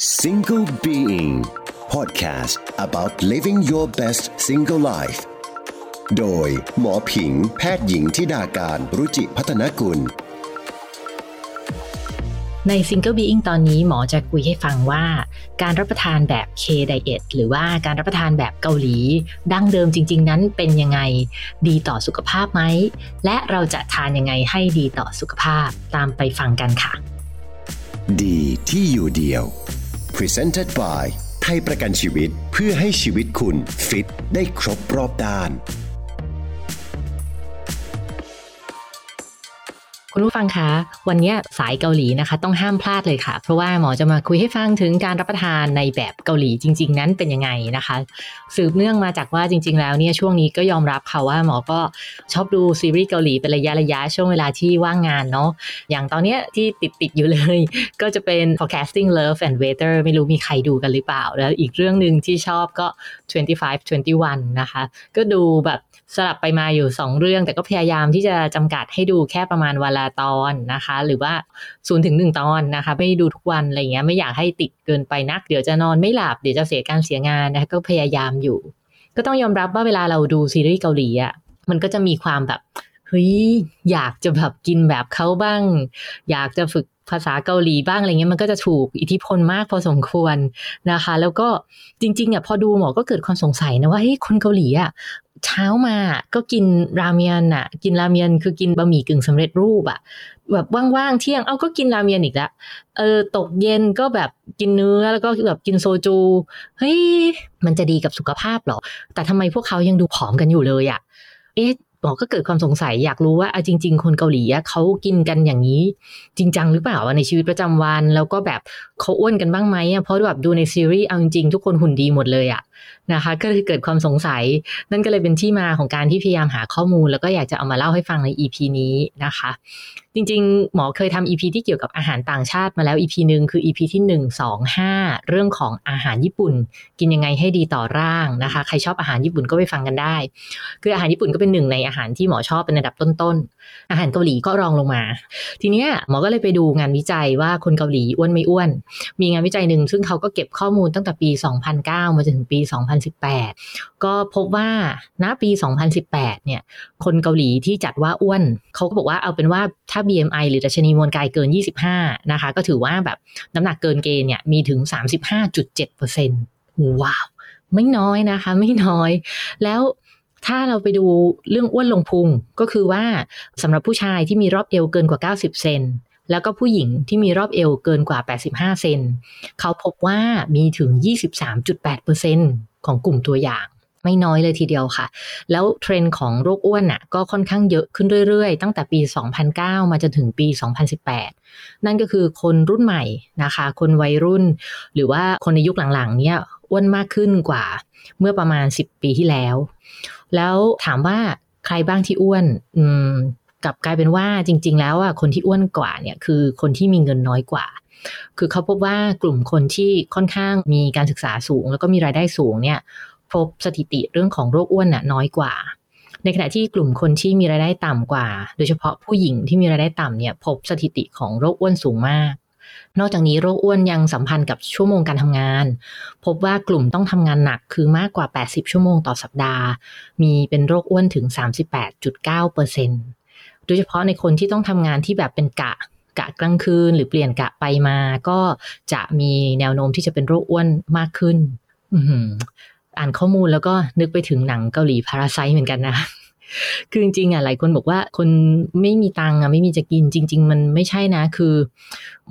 Single Being Podcast about living your best single life โดยหมอผิงแพทย์หญิงทิดาการรุจิพัฒนกุล ใน Single Being ตอนนี้หมอจะคุยให้ฟังว่า การรับประทานแบบ K Diet หรือว่าการรับประทานแบบเกาหลี ดั้งเดิมจริง ๆ นั้นเป็นยังไงดีต่อสุขภาพไหม และเราจะทานยังไงให้ดีต่อสุขภาพตามไปฟังกันค่ะ ดีที่อยู่เดียว Presented by ไทยประกันชีวิตเพื่อให้ชีวิตคุณฟิตได้ครบรอบด้าน คุณผู้ฟังคะ วันนี้สายเกาหลีนะคะ ต้องห้ามพลาดเลยค่ะ เพราะว่าหมอจะมาคุยให้ฟังถึงการรับประทานในแบบเกาหลีจริง ๆ นั้นเป็นยังไงนะคะ สืบเนื่องมาจากว่าจริง ๆ แล้วเนี่ยช่วงนี้ก็ยอมรับค่ะว่าหมอก็ชอบดูซีรีส์เกาหลีเป็นระยะระยะช่วงเวลาที่ว่างงานเนาะอย่างตอนเนี้ยที่ติดติดๆอยู่เลย ก็จะเป็น forecasting love and weather ไม่รู้มีใครดูกันหรือเปล่า แล้วอีกเรื่องหนึ่งที่ชอบก็ 25 21 นะคะ ก็ดูแบบสลับไปมาอยู่ 2 เรื่อง แต่ก็พยายามที่จะจำกัดให้ดูแค่ประมาณวันละตอนนะคะ หรือว่า0ถึง1ตอนนะคะ ไม่ด้ดูทุกวันอะไรเงี้ยไม่อยากให้ติดเกินไปนัก เดี๋ยวจะนอนไม่หลับเดี๋ยวจะเสียการเสียงานนะคะก็พยายามอยู่ ก็ต้องยอมรับว่าเวลาเราดูซีรีส์เกาหลีอะมันก็จะมีความแบบเฮ้ยอยากจะแบบกินแบบเขาบ้าง อยากจะฝึกภาษาเกาหลีบ้างอะไรเงี้ยมันก็จะถูกอิทธิพลมากพอสมควรนะคะ แล้วก็จริงๆอะพอดูหมอก็เกิดความสงสัยนะว่าเฮ้ยคนเกาหลีอะ เช้ามาก็กินราเมียนอะกินราเมียนคือกินบะหมี่กึ่งสำเร็จรูปอะแบบว่างๆเที่ยง เอาก็กินราเมียนอีกล้วเออตกเย็นก็แบบกินเนื้อแล้วก็แบบกินโซจู เฮ้ยมันจะดีกับสุขภาพเหรอ แต่ทำไมพวกเขายังดูผอมกันอยู่เลยอะเอ๊ะหมอก็เกิดความสงสัยอยากรู้ว่าอะจริง ๆ คนเกาหลีเขากินกันอย่างนี้ จริงจังหรือเปล่าในชีวิตประจำวัน แล้วก็แบบเขาอ้วนกันบ้างไหมเพราะแบบดูในซีรีส์เอาจริงๆทุกคนหุ่นดีหมดเลยอะ นะคะ ก็เลยเกิดความสงสัย นั่นก็เลยเป็นที่มาของการที่พยายามหาข้อมูล แล้วก็อยากจะเอามาเล่าให้ฟังใน EP นี้นะคะ จริงๆ หมอเคยทำ EP ที่เกี่ยวกับอาหารต่างชาติมาแล้ว EP หนึ่งคือ EP ที่1 2 5 เรื่องของอาหารญี่ปุ่น กินยังไงให้ดีต่อร่างนะคะ ใครชอบอาหารญี่ปุ่นก็ไปฟังกันได้ คืออาหารญี่ปุ่นก็เป็นหนึ่งในอาหารที่หมอชอบเป็นอันดับต้นๆ อาหารเกาหลีก็รองลงมา ทีเนี้ยหมอก็เลยไปดูงานวิจัยว่าคนเกาหลีอ้วนไม่อ้วน มีงานวิจัยหนึ่งซึ่งเขาก็เก็บข้อมูลตั้งแต่ปี 2009 มาจนถึงปี2018 ก็พบว่าณปี 2018 เนี่ย คนเกาหลีที่จัดว่าอ้วน เขาก็บอกว่าเอาเป็นว่าถ้า BMI หรือดัชนีมวลกายเกิน 25 นะคะ ก็ถือว่าแบบน้ำหนักเกินเกณฑ์เนี่ยมีถึง 35.7%ว้าว ไม่น้อยนะคะ ไม่น้อย แล้วถ้าเราไปดูเรื่องอ้วนลงพุงก็คือว่าสำหรับผู้ชายที่มีรอบเอวเกินกว่า 90 เซน แล้วก็ผู้หญิงที่มีรอบเอวเกินกว่า 85 เซนเขาพบว่ามีถึง 23.8%ของกลุ่มตัวอย่างไม่น้อยเลยทีเดียวค่ะ แล้วเทรนด์ของโรคอ้วนน่ะก็ค่อนข้างเยอะขึ้นเรื่อยๆ ตั้งแต่ปี 2009 มาจนถึงปี 2018 นั่นก็คือคนรุ่นใหม่นะคะ คนวัยรุ่น หรือว่าคนในยุคหลังๆ เนี่ยอ้วนมากขึ้นกว่าเมื่อประมาณ 10 ปีที่แล้ว แล้วถามว่าใครบ้างที่อ้วน อืม กลับกลายเป็นว่าจริง ๆ แล้วอะคนที่อ้วนกว่าเนี่ยคือคนที่มีเงินน้อยกว่า คือเขาพบว่ากลุ่มคนที่ค่อนข้างมีการศึกษาสูง แล้วก็มีรายได้สูงเนี่ยพบสถิติเรื่องของโรคอ้วนน่ะน้อยกว่า ในขณะที่กลุ่มคนที่มีรายได้ต่ำกว่า โดยเฉพาะผู้หญิงที่มีรายได้ต่ำเนี่ยพบสถิติของโรคอ้วนสูงมาก นอกจากนี้โรคอ้วนยังสัมพันธ์กับชั่วโมงการทำงาน พบว่ากลุ่มต้องทำงานหนักคือมากกว่า 80 ชั่วโมงต่อสัปดาห์ มีเป็นโรคอ้วนถึง 38.9%โดยเฉพาะในคนที่ต้องทำงานที่แบบเป็นกะกะกลางคืนหรือเปลี่ยนกะไปมา ก็จะมีแนวโน้มที่จะเป็นโรคอ้วนมากขึ้นอ่านข้อมูลแล้วก็นึกไปถึงหนังเกาหลีพาราไซเหมือนกันนะคือจริงๆอะหลายคนบอกว่าคนไม่มีตังค์อะไม่มีจะกินจริง ๆ มันไม่ใช่นะ คือ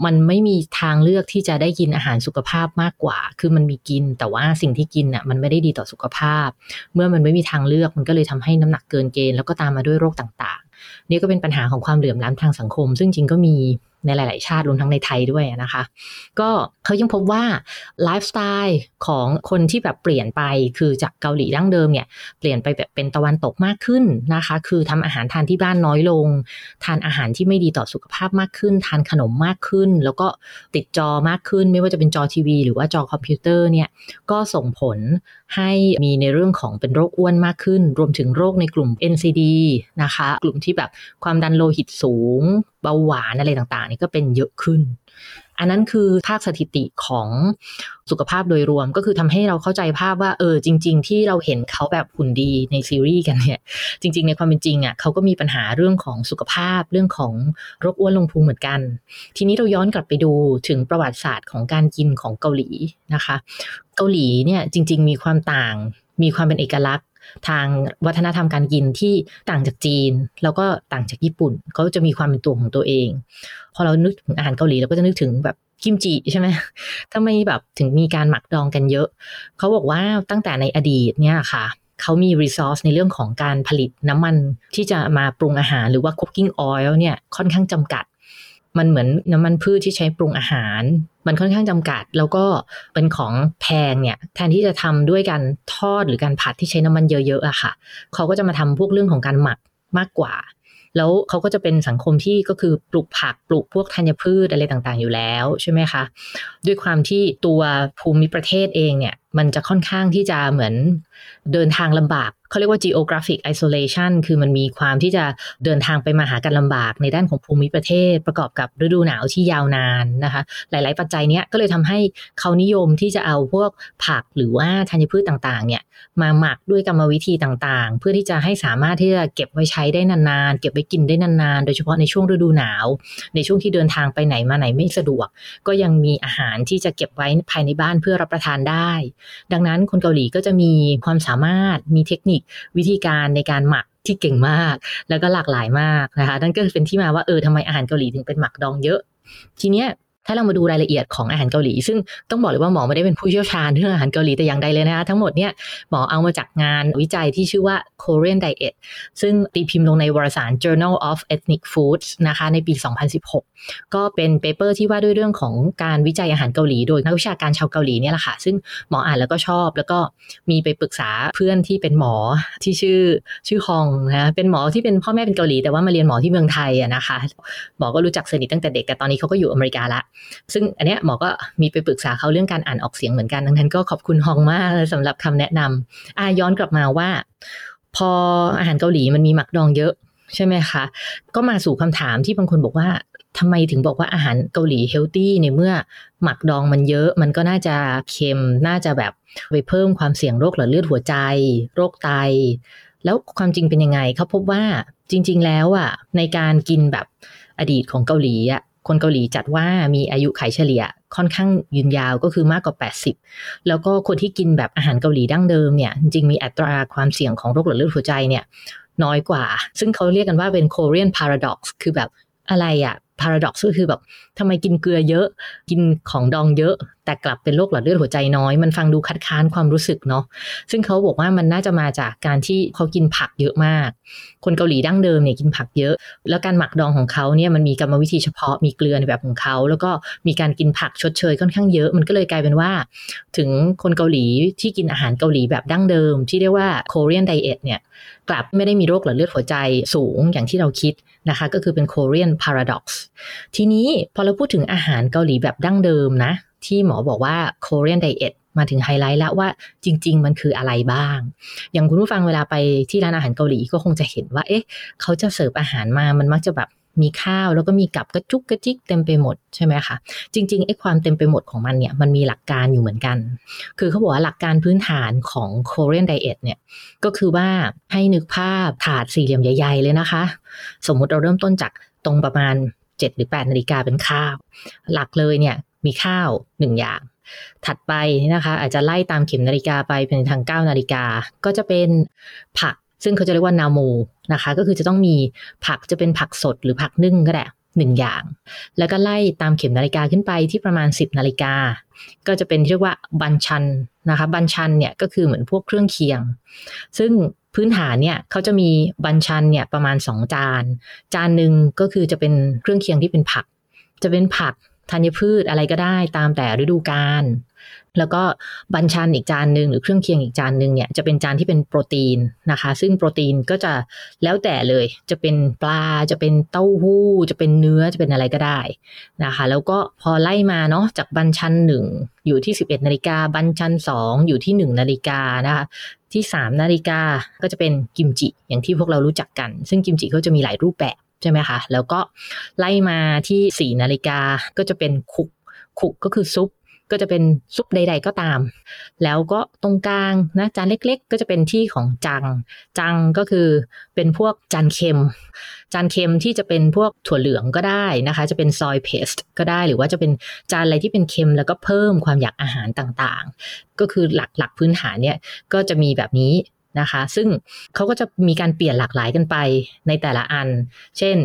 มันไม่มีทางเลือกที่จะได้กินอาหารสุขภาพมากกว่า คือมันมีกิน แต่ว่าสิ่งที่กินอะมันไม่ได้ดีต่อสุขภาพ เมื่อมันไม่มีทางเลือกมันก็เลยทำให้น้ำหนักเกินเกณฑ์แล้วก็ตามมาด้วยโรคต่าง นี่ก็เป็นปัญหาของความเหลื่อมล้ำทางสังคม ซึ่งจริงก็มีในหลาย ๆ ชาติรวมทั้งในไทยด้วยนะคะ ก็เขายังพบว่าไลฟ์สไตล์ของคนที่แบบเปลี่ยนไปคือจากเกาหลีดั้งเดิมเนี่ย เปลี่ยนไปแบบเป็นตะวันตกมากขึ้นนะคะ คือทำอาหารทานที่บ้านน้อยลง ทานอาหารที่ไม่ดีต่อสุขภาพมากขึ้น ทานขนมมากขึ้น แล้วก็ติดจอมากขึ้น ไม่ว่าจะเป็นจอทีวี หรือว่าจอคอมพิวเตอร์เนี่ยก็ส่งผล ให้มีในเรื่องของเป็นโรคอ้วนมากขึ้น รวมถึงโรคในกลุ่ม NCD นะคะ กลุ่มที่แบบความดันโลหิตสูง เบาหวานอะไรต่างๆ นี่ก็เป็นเยอะขึ้น อันนั้นคือภาคสถิติของสุขภาพโดยรวมก็คือทำให้เราเข้าใจภาพว่าเออจริง ๆ ที่เราเห็นเขาแบบหุ่นดีในซีรีส์กันเนี่ยจริง ๆ ในความเป็นจริงอะเขาก็มีปัญหาเรื่องของสุขภาพเรื่องของโรคอ้วนลงพุงเหมือนกัน ทีนี้เราย้อนกลับไปดูถึงประวัติศาสตร์ของการกินของเกาหลีนะคะ เกาหลีเนี่ยจริง ๆ มีความต่างมีความเป็นเอกลักษณ์ ทางวัฒนธรรมการกินที่ต่างจากจีน แล้วก็ต่างจากญี่ปุ่นเขาจะมีความเป็นตัวของตัวเอง พอเรานึกถึงอาหารเกาหลีเราก็จะนึกถึงแบบกิมจิใช่ไหมทำไมแบบถึงมีการหมักดองกันเยอะ เขาบอกว่าตั้งแต่ในอดีตเนี่ยค่ะ เขามีรีซอสในเรื่องของการผลิตน้ำมันที่จะมาปรุงอาหารหรือว่า cooking oil เนี่ยค่อนข้างจำกัด มันเหมือนน้ำมันพืชที่ใช้ปรุงอาหาร มันค่อนข้างจำกัด แล้วก็เป็นของแพงเนี่ยแทนที่จะทำด้วยการทอดหรือการผัดที่ใช้น้ำมันเยอะๆอะค่ะ เขาก็จะมาทำพวกเรื่องของการหมักมากกว่า แล้วเขาก็จะเป็นสังคมที่ก็คือปลูกผักปลูกพวกธัญพืชอะไรต่างๆ อยู่แล้วใช่ไหมคะ ด้วยความที่ตัวภูมิประเทศเองเนี่ยมันจะค่อนข้างที่จะเหมือนเดินทางลำบากเขาเรียกว่า geographic isolation คือมันมีความที่จะเดินทางไปมาหากันลำบากในด้านของภูมิประเทศ ประกอบกับฤดูหนาวที่ยาวนานนะคะ หลาย ๆ ปัจจัยเนี้ยก็เลยทำให้เขานิยมที่จะเอาพวกผักหรือว่าธัญพืชต่าง ๆ เนี่ยมาหมักด้วยกรรมวิธีต่าง ๆ เพื่อที่จะให้สามารถที่จะเก็บไว้ใช้ได้นาน ๆ เก็บไว้กินได้นาน ๆ โดยเฉพาะในช่วงฤดูหนาว ในช่วงที่เดินทางไปไหนมาไหนไม่สะดวก ก็ยังมีอาหารที่จะเก็บไว้ภายในบ้านเพื่อรับประทานได้ดังนั้นคนเกาหลีก็จะมีความสามารถมีเทคนิควิธีการในการหมักที่เก่งมาก แล้วก็หลากหลายมากนะคะนั่นก็เป็นที่มาว่าเออทำไมอาหารเกาหลีถึงเป็นหมักดองเยอะ ทีเนี้ย ถ้าเรามาดูรายละเอียดของอาหารเกาหลี ซึ่งต้องบอกเลยว่าหมอไม่ได้เป็นผู้เชี่ยวชาญเรื่องอาหารเกาหลีแต่อย่างใดเลยนะคะทั้งหมดเนี่ยหมอเอามาจากงานวิจัยที่ชื่อว่า Korean Diet ซึ่งตีพิมพ์ลงในวารสาร Journal of Ethnic Foods นะคะในปี 2016 ก็เป็น paper ที่ว่าด้วยเรื่องของการวิจัยอาหารเกาหลี โดยนักวิชาการชาวเกาหลีเนี่ยแหละค่ะซึ่งหมออ่านแล้วก็ชอบ แล้วก็มีไปปรึกษาเพื่อนที่เป็นหมอที่ชื่อชื่อฮองนะเป็นหมอที่เป็นพ่อแม่เป็นเกาหลีแต่ว่ามาเรียนหมอที่เมืองไทยอะนะคะหมอก็รู้จักสนิทตั้งแต่เด็กแต่ตอนนี้เขาก็อยู่อเมริกาละซึ่งอันเนี้ยหมอก็มีไปปรึกษาเขาเรื่องการอ่านออกเสียงเหมือนกัน ดังนั้นก็ขอบคุณฮองมากสำหรับคำแนะนำอาย้อนกลับมาว่า พออาหารเกาหลีมันมีหมักดองเยอะใช่ไหมคะ ก็มาสู่คำถามที่บางคนบอกว่าทำไมถึงบอกว่าอาหารเกาหลีเฮลตี้ในเมื่อหมักดองมันเยอะ มันก็น่าจะเค็มน่าจะแบบไปเพิ่มความเสี่ยงโรคหลอดเลือดหัวใจ โรคไต แล้วความจริงเป็นยังไงเขาพบว่าจริง ๆ แล้วอะในการกินแบบอดีตของเกาหลีอะ คนเกาหลีจัดว่ามีอายุไขเฉลี่ยค่อนข้างยืนยาวก็คือมากกว่า 80 แล้วก็คนที่กินแบบอาหารเกาหลีดั้งเดิมเนี่ยจริงมีอัตราความเสี่ยงของโรคหลอดเลือดหัวใจเนี่ยน้อยกว่า ซึ่งเขาเรียกกันว่าเป็น Korean paradox คือแบบอะไรอะ paradox ก็คือแบบทำไมกินเกลือเยอะ กินของดองเยอะ แต่กลับเป็นโรคหลอดเลือดหัวใจน้อย มันฟังดูคัดค้านความรู้สึกเนาะซึ่งเขาบอกว่ามันน่าจะมาจากการที่เขากินผักเยอะมาก คนเกาหลีดั้งเดิมเนี่ยกินผักเยอะ แล้วการหมักดองของเขาเนี่ยมันมีกรรมวิธีเฉพาะมีเกลือในแบบของเขา แล้วก็มีการกินผักชดเชยค่อนข้างเยอะ มันก็เลยกลายเป็นว่า ถึงคนเกาหลีที่กินอาหารเกาหลีแบบดั้งเดิม ที่เรียกว่า Korean diet เนี่ยกลับไม่ได้มีโรคหลอดเลือดหัวใจสูงอย่างที่เราคิดนะคะก็คือเป็น Korean paradox ทีนี้พอเราพูดถึงอาหารเกาหลีแบบดั้งเดิมนะ ที่หมอบอกว่า Korean diet มาถึงไฮไลท์แล้วว่าจริง ๆ มันคืออะไรบ้าง อย่างคุณผู้ฟังเวลาไปที่ร้านอาหารเกาหลีก็คงจะเห็นว่า เอ๊ะ เขาจะเสิร์ฟอาหารมา มันมักจะแบบมีข้าวแล้วก็มีกับกระจุกกระจิกเต็มไปหมดใช่ไหมคะ จริงๆไอ้ความเต็มไปหมดของมันเนี่ยมันมีหลักการอยู่เหมือนกัน คือเขาบอกว่าหลักการพื้นฐานของ Korean diet เนี่ยก็คือว่าให้นึกภาพถาดสี่เหลี่ยมใหญ่ๆเลยนะคะ สมมุติเราเริ่มต้นจากตรงประมาณ7หรือ8นาฬิกาเป็นข้าว หลักเลยเนี่ย มีข้าวหนึ่งอย่าง ถัดไปนะคะ อาจจะไล่ตามเข็มนาฬิกาไปเป็นทาง9นาฬิกาก็จะเป็นผัก ซึ่งเขาจะเรียกว่านาโมนะคะ ก็คือจะต้องมีผักจะเป็นผักสดหรือผักนึ่งก็ได้หนึ่งอย่าง แล้วก็ไล่ตามเข็มนาฬิกาขึ้นไปที่ประมาณ 10 นาฬิกา ก็จะเป็นเรียกว่าบัญชันนะคะ บัญชันเนี่ยก็คือเหมือนพวกเครื่องเคียง ซึ่งพื้นฐานเนี่ยเขาจะมีบัญชันเนี่ยประมาณ 2 จาน จานหนึ่งก็คือจะเป็นเครื่องเคียงที่เป็นผัก จะเป็นผัก ธัญพืชอะไรก็ได้ตามแต่ฤดูกาลแล้วก็บัญชันอีกจานหนึ่งหรือเครื่องเคียงอีกจานหนึ่งเนี่ยจะเป็นจานที่เป็นโปรตีนนะคะ ซึ่งโปรตีนก็จะแล้วแต่เลยจะเป็นปลาจะเป็นเต้าหู้ จะเป็นเนื้อจะเป็นอะไรก็ได้นะคะ แล้วก็พอไล่มาเนาะจากบัญชันหนึ่งอยู่ที่ 11นาฬิกาบัญชันสองอยู่ที่ 1 นาฬิกานะคะที่ 3 นาฬิกาก็จะเป็นกิมจิอย่างที่พวกเรารู้จักกัน ซึ่งกิมจิก็จะมีหลายรูปแบบ ใช่ไหมคะ แล้วก็ไล่มาที่ 4 นาฬิกาก็จะเป็นคุกขุกก็คือซุป ก็จะเป็นซุปใด ๆ ก็ตาม แล้วก็ตรงกลางนะจานเล็ก ๆ ก็จะเป็นที่ของจัง จังก็คือเป็นพวกจานเค็ม จานเค็มที่จะเป็นพวกถั่วเหลืองก็ได้นะคะ จะเป็นซอยเพสต์ก็ได้หรือว่าจะเป็นจานอะไรที่เป็นเค็มแล้วก็เพิ่มความอยากอาหารต่างๆ ก็คือหลักๆพื้นฐานเนี่ยก็จะมีแบบนี้ นะคะ ซึ่งเขาก็จะมีการเปลี่ยนหลากหลายกันไปในแต่ละอัน เช่น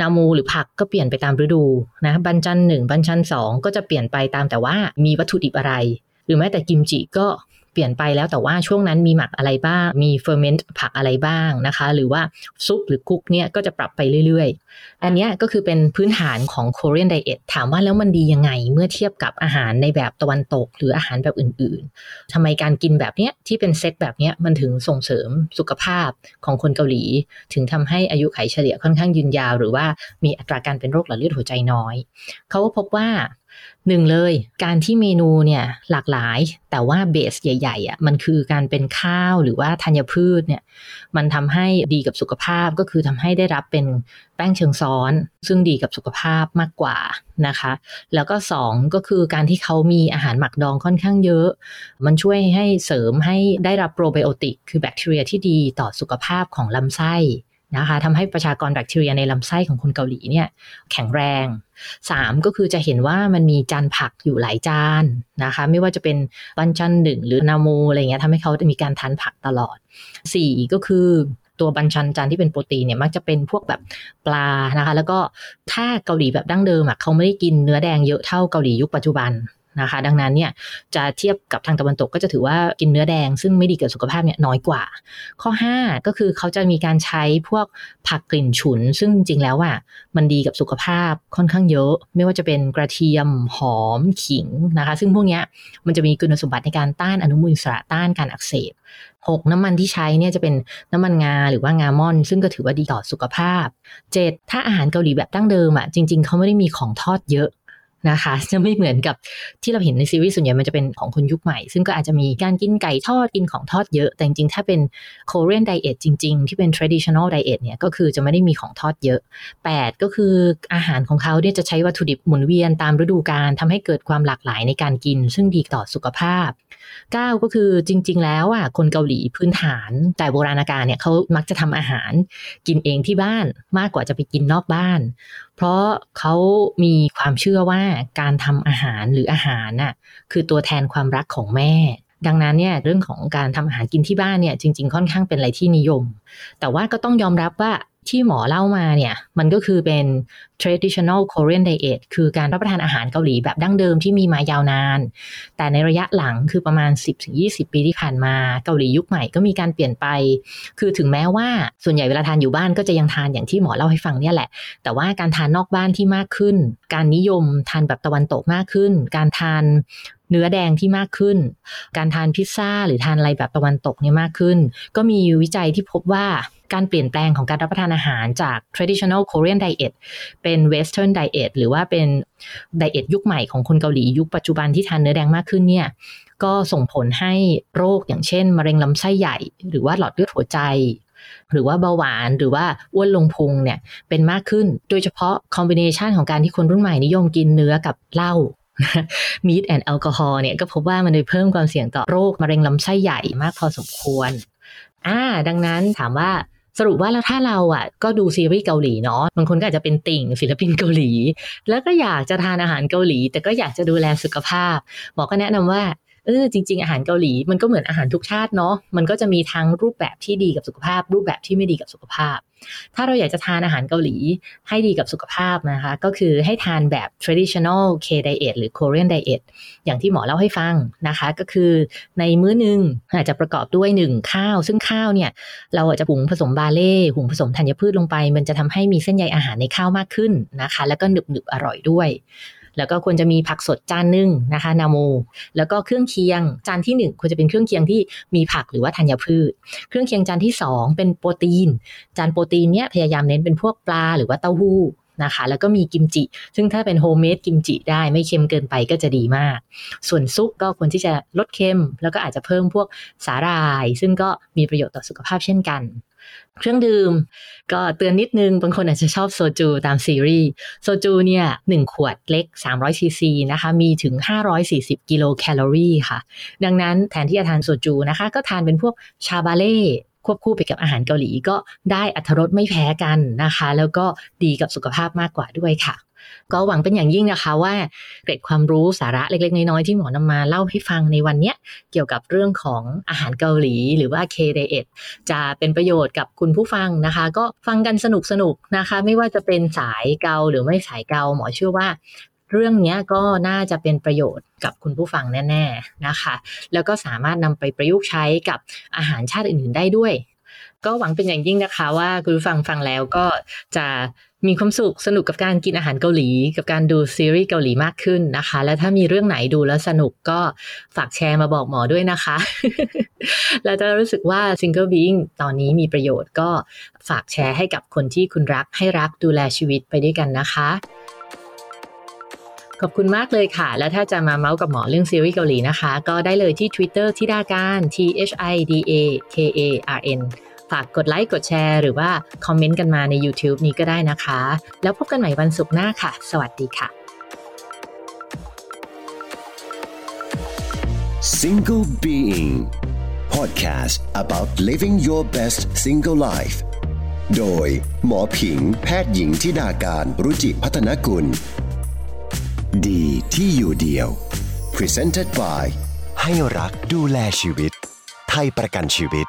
นามูหรือผักก็เปลี่ยนไปตามฤดูนะบันจันหนึ่งบันจันสองก็จะเปลี่ยนไปตามแต่ว่ามีวัตถุดิบอะไร หรือแม้แต่กิมจิก็ เปลี่ยนไปแล้วแต่ว่าช่วงนั้นมีหมักอะไรบ้าง มีเฟอร์เมนต์ผักอะไรบ้างนะคะ หรือว่าซุปหรือกุ๊กเนี่ยก็จะปรับไปเรื่อยๆ อันนี้ก็คือเป็นพื้นฐานของ Korean Diet ถามว่าแล้วมันดียังไงเมื่อเทียบกับอาหารในแบบตะวันตก หรืออาหารแบบอื่นๆทำไมการกินแบบเนี้ยที่เป็นเซตแบบเนี้ยมันถึงส่งเสริมสุขภาพของคนเกาหลี ถึงทำให้อายุไขเฉลี่ยค่อนข้างยืนยาว หรือว่ามีอัตราการเป็นโรคหลอดเลือดหัวใจน้อย เขาก็พบว่า หนึ่งเลย การที่เมนูเนี่ยหลากหลาย แต่ว่าเบสใหญ่ๆอะมันคือการเป็นข้าวหรือว่าธัญพืชเนี่ยมันทำให้ดีกับสุขภาพก็คือทำให้ได้รับเป็นแป้งเชิงซ้อน ซึ่งดีกับสุขภาพมากกว่านะคะ แล้วก็สองก็คือการที่เขามีอาหารหมักดองค่อนข้างเยอะ มันช่วยให้เสริมให้ได้รับโปรไบโอติก คือแบคทีเรียที่ดีต่อสุขภาพของลำไส้ นะคะทำให้ประชากรแบคทีเรียในลำไส้ของคนเกาหลีเนี่ยแข็งแรง 3 ก็คือจะเห็นว่ามันมีจานผักอยู่หลายจานนะคะ ไม่ว่าจะเป็นบันชันหนึ่งหรือนาโมอะไรเงี้ยทำให้เขามีการทานผักตลอด 4 ก็คือตัวบัญชันจานที่เป็นโปรตีนเนี่ยมักจะเป็นพวกแบบปลานะคะ แล้วก็ถ้าเกาหลีแบบดั้งเดิมอะเขาไม่ได้กินเนื้อแดงเยอะเท่าเกาหลียุคปัจจุบัน นะคะ ดังนั้นเนี่ยจะเทียบกับทางตะวันตกก็จะถือว่ากินเนื้อแดง ซึ่งไม่ดีกับสุขภาพเนี่ยน้อยกว่า ข้อ 5 ก็คือเขาจะมีการใช้พวกผักกลิ่นฉุน ซึ่งจริงแล้วอะมันดีกับสุขภาพค่อนข้างเยอะ ไม่ว่าจะเป็นกระเทียมหอมขิงนะคะ ซึ่งพวกนี้มันจะมีคุณสมบัติในการต้านอนุมูลอิสระต้านการอักเสบ 6. น้ำมันที่ใช้เนี่ยจะเป็นน้ำมันงาหรือว่างาม่อน ซึ่งก็ถือว่าดีต่อสุขภาพ 7. ถ้าอาหารเกาหลีแบบดั้งเดิมอะจริง ๆ เขาไม่ได้มีของทอดเยอะ นะคะ จะไม่เหมือนกับที่เราเห็นในซีรีส์ส่วนใหญ่มันจะเป็นของคนยุคใหม่ ซึ่งก็อาจจะมีการกินไก่ทอดกินของทอดเยอะ แต่จริงๆ ถ้าเป็น Korean diet จริง ๆ ที่เป็น traditional diet เนี่ยก็คือจะไม่ได้มีของทอดเยอะ 8 ก็คืออาหารของเขาเนี่ยจะใช้วัตถุดิบหมุนเวียนตามฤดูกาลทำให้เกิดความหลากหลายในการกิน ซึ่งดีต่อสุขภาพ 9 ก็คือจริง ๆ แล้วอะคนเกาหลีพื้นฐานแต่โบราณกาลเนี่ยเขามักจะทำอาหารกินเองที่บ้านมากกว่าจะไปกินนอกบ้าน เพราะเขามีความเชื่อว่าการทำอาหารหรืออาหารน่ะคือตัวแทนความรักของแม่ ดังนั้นเนี่ยเรื่องของการทำอาหารกินที่บ้านเนี่ยจริง ๆ ค่อนข้างเป็นอะไรที่นิยม แต่ว่าก็ต้องยอมรับว่า ที่หมอเล่ามาเนี่ย มันก็คือเป็น traditional Korean diet คือการรับประทานอาหารเกาหลีแบบดั้งเดิมที่มีมายาวนาน แต่ในระยะหลังคือประมาณ 10-20 ปีที่ผ่านมาเกาหลียุคใหม่ก็มีการเปลี่ยนไป คือถึงแม้ว่าส่วนใหญ่เวลาทานอยู่บ้านก็จะยังทานอย่างที่หมอเล่าให้ฟังเนี่ยแหละ แต่ว่าการทานนอกบ้านที่มากขึ้น การนิยมทานแบบตะวันตกมากขึ้น การทานเนื้อแดงที่มากขึ้น การทานพิซซ่าหรือทานอะไรแบบตะวันตกเนี่ยมากขึ้น ก็มีวิจัยที่พบว่า การเปลี่ยนแปลงของการรับประทานอาหารจาก traditional Korean diet เป็น western diet หรือว่าเป็นไดเอทยุคใหม่ของคนเกาหลียุคปัจจุบันที่ทานเนื้อแดงมากขึ้นเนี่ยก็ส่งผลให้โรคอย่างเช่น มะเร็งลำไส้ใหญ่ หรือว่าหลอดเลือดหัวใจหรือว่าเบาหวานหรือว่าอ้วนลงพุงเนี่ยเป็นมากขึ้น โดยเฉพาะคอมบิเนชันของการที่คนรุ่นใหม่นิยมกินเนื้อกับเหล้ามีดแอนแอลกอฮอล์เนี่ยก็พบว่ามันได้เพิ่มความเสี่ยงต่อโรค มะเร็งลำไส้ใหญ่มากพอสมควรอ่าดังนั้นถามว่า สรุปว่าแล้วถ้าเราอะก็ดูซีรีส์เกาหลีเนาะบางคนก็อาจจะเป็นติ่งศิลปินเกาหลี แล้วก็อยากจะทานอาหารเกาหลี แต่ก็อยากจะดูแลสุขภาพหมอก็แนะนำว่า เออจริง ๆ อาหารเกาหลีมันก็เหมือนอาหารทุกชาติเนาะมันก็จะมีทั้งรูปแบบที่ดีกับสุขภาพ รูปแบบที่ไม่ดีกับสุขภาพ ถ้าเราอยากจะทานอาหารเกาหลีให้ดีกับสุขภาพนะคะ ก็คือให้ทานแบบ traditional K diet หรือ Korean diet อย่างที่หมอเล่าให้ฟังนะคะ ก็คือในมื้อหนึ่งอาจจะประกอบด้วยหนึ่งข้าว ซึ่งข้าวเนี่ย เราอาจจะหุงผสมบาเล่หุงผสมธัญพืชลงไป มันจะทำให้มีเส้นใยอาหารในข้าวมากขึ้นนะคะ แล้วก็หนึบหนึบอร่อยด้วย แล้วก็ควรจะมีผักสดจานหนึ่งนะคะนามุล แล้วก็เครื่องเคียงจานที่ 1 ควรจะเป็นเครื่องเคียงที่มีผักหรือว่าธัญพืช เครื่องเคียงจานที่ 2 เป็นโปรตีน จานโปรตีนเนี้ยพยายามเน้นเป็นพวกปลาหรือว่าเต้าหู้ นะคะ แล้วก็มีกิมจิ ซึ่งถ้าเป็น homemade กิมจิได้ไม่เค็มเกินไปก็จะดีมาก ส่วนซุปก็ควรที่จะลดเค็ม แล้วก็อาจจะเพิ่มพวกสาหร่าย ซึ่งก็มีประโยชน์ต่อสุขภาพเช่นกันเครื่องดื่มก็เตือนนิดนึง บางคนอาจจะชอบโซจูตามซีรีส์ โซจูเนี่ยหนึ่งขวดเล็ก 300ซีซีนะคะ มีถึง 540 กิโลแคลอรี่ค่ะ ดังนั้นแทนที่จะทานโซจูนะคะ ก็ทานเป็นพวกชาบาเล่ ควบคู่ไปกับอาหารเกาหลีก็ได้อรรถรสไม่แพ้กันนะคะ แล้วก็ดีกับสุขภาพมากกว่าด้วยค่ะ ก็หวังเป็นอย่างยิ่งนะคะว่าเกร็ดความรู้สาระเล็กๆ น้อยๆ ที่หมอนำมาเล่าให้ฟังในวันนี้เกี่ยวกับเรื่องของอาหารเกาหลี หรือว่า K Diet จะเป็นประโยชน์กับคุณผู้ฟังนะคะ ก็ฟังกันสนุกๆนะคะ ไม่ว่าจะเป็นสายเกาหรือไม่สายเกาหมอเชื่อว่า เรื่องนี้ก็น่าจะเป็นประโยชน์กับคุณผู้ฟังแน่ ๆนะคะ แล้วก็สามารถนำไปประยุกต์ใช้กับอาหารชาติอื่นๆได้ด้วย ก็หวังเป็นอย่างยิ่งนะคะว่าคุณผู้ฟังฟังแล้วก็จะมีความสุขสนุกกับการกินอาหารเกาหลี กับการดูซีรีส์เกาหลีมากขึ้นนะคะ และถ้ามีเรื่องไหนดูแล้วสนุกก็ฝากแชร์มาบอกหมอด้วยนะคะ แล้วจะรู้สึกว่า Single Being ตอนนี้มีประโยชน์ก็ฝากแชร์ให้กับคนที่คุณรักให้รักดูแลชีวิตไปด้วยกันนะคะ ขอบคุณมากเลยค่ะ แล้วถ้าจะมาเมาส์กับหมอเรื่องซีรีส์เกาหลีนะคะ ก็ได้เลยที่ Twitter ที่ดาการ T H I D A K A R N ฝากกดไลค์กดแชร์ หรือว่าคอมเมนต์กันมาใน YouTube นี้ก็ได้นะคะ แล้วพบกันใหม่วันศุกร์หน้าค่ะ สวัสดีค่ะ Single Being Podcast about living your best single life โดยหมอผิงแพทย์หญิงทิดาการรุจิพัฒนกุล ดีที่อยู่เดียว Presented by ให้รักดูแลชีวิต ไทยประกันชีวิต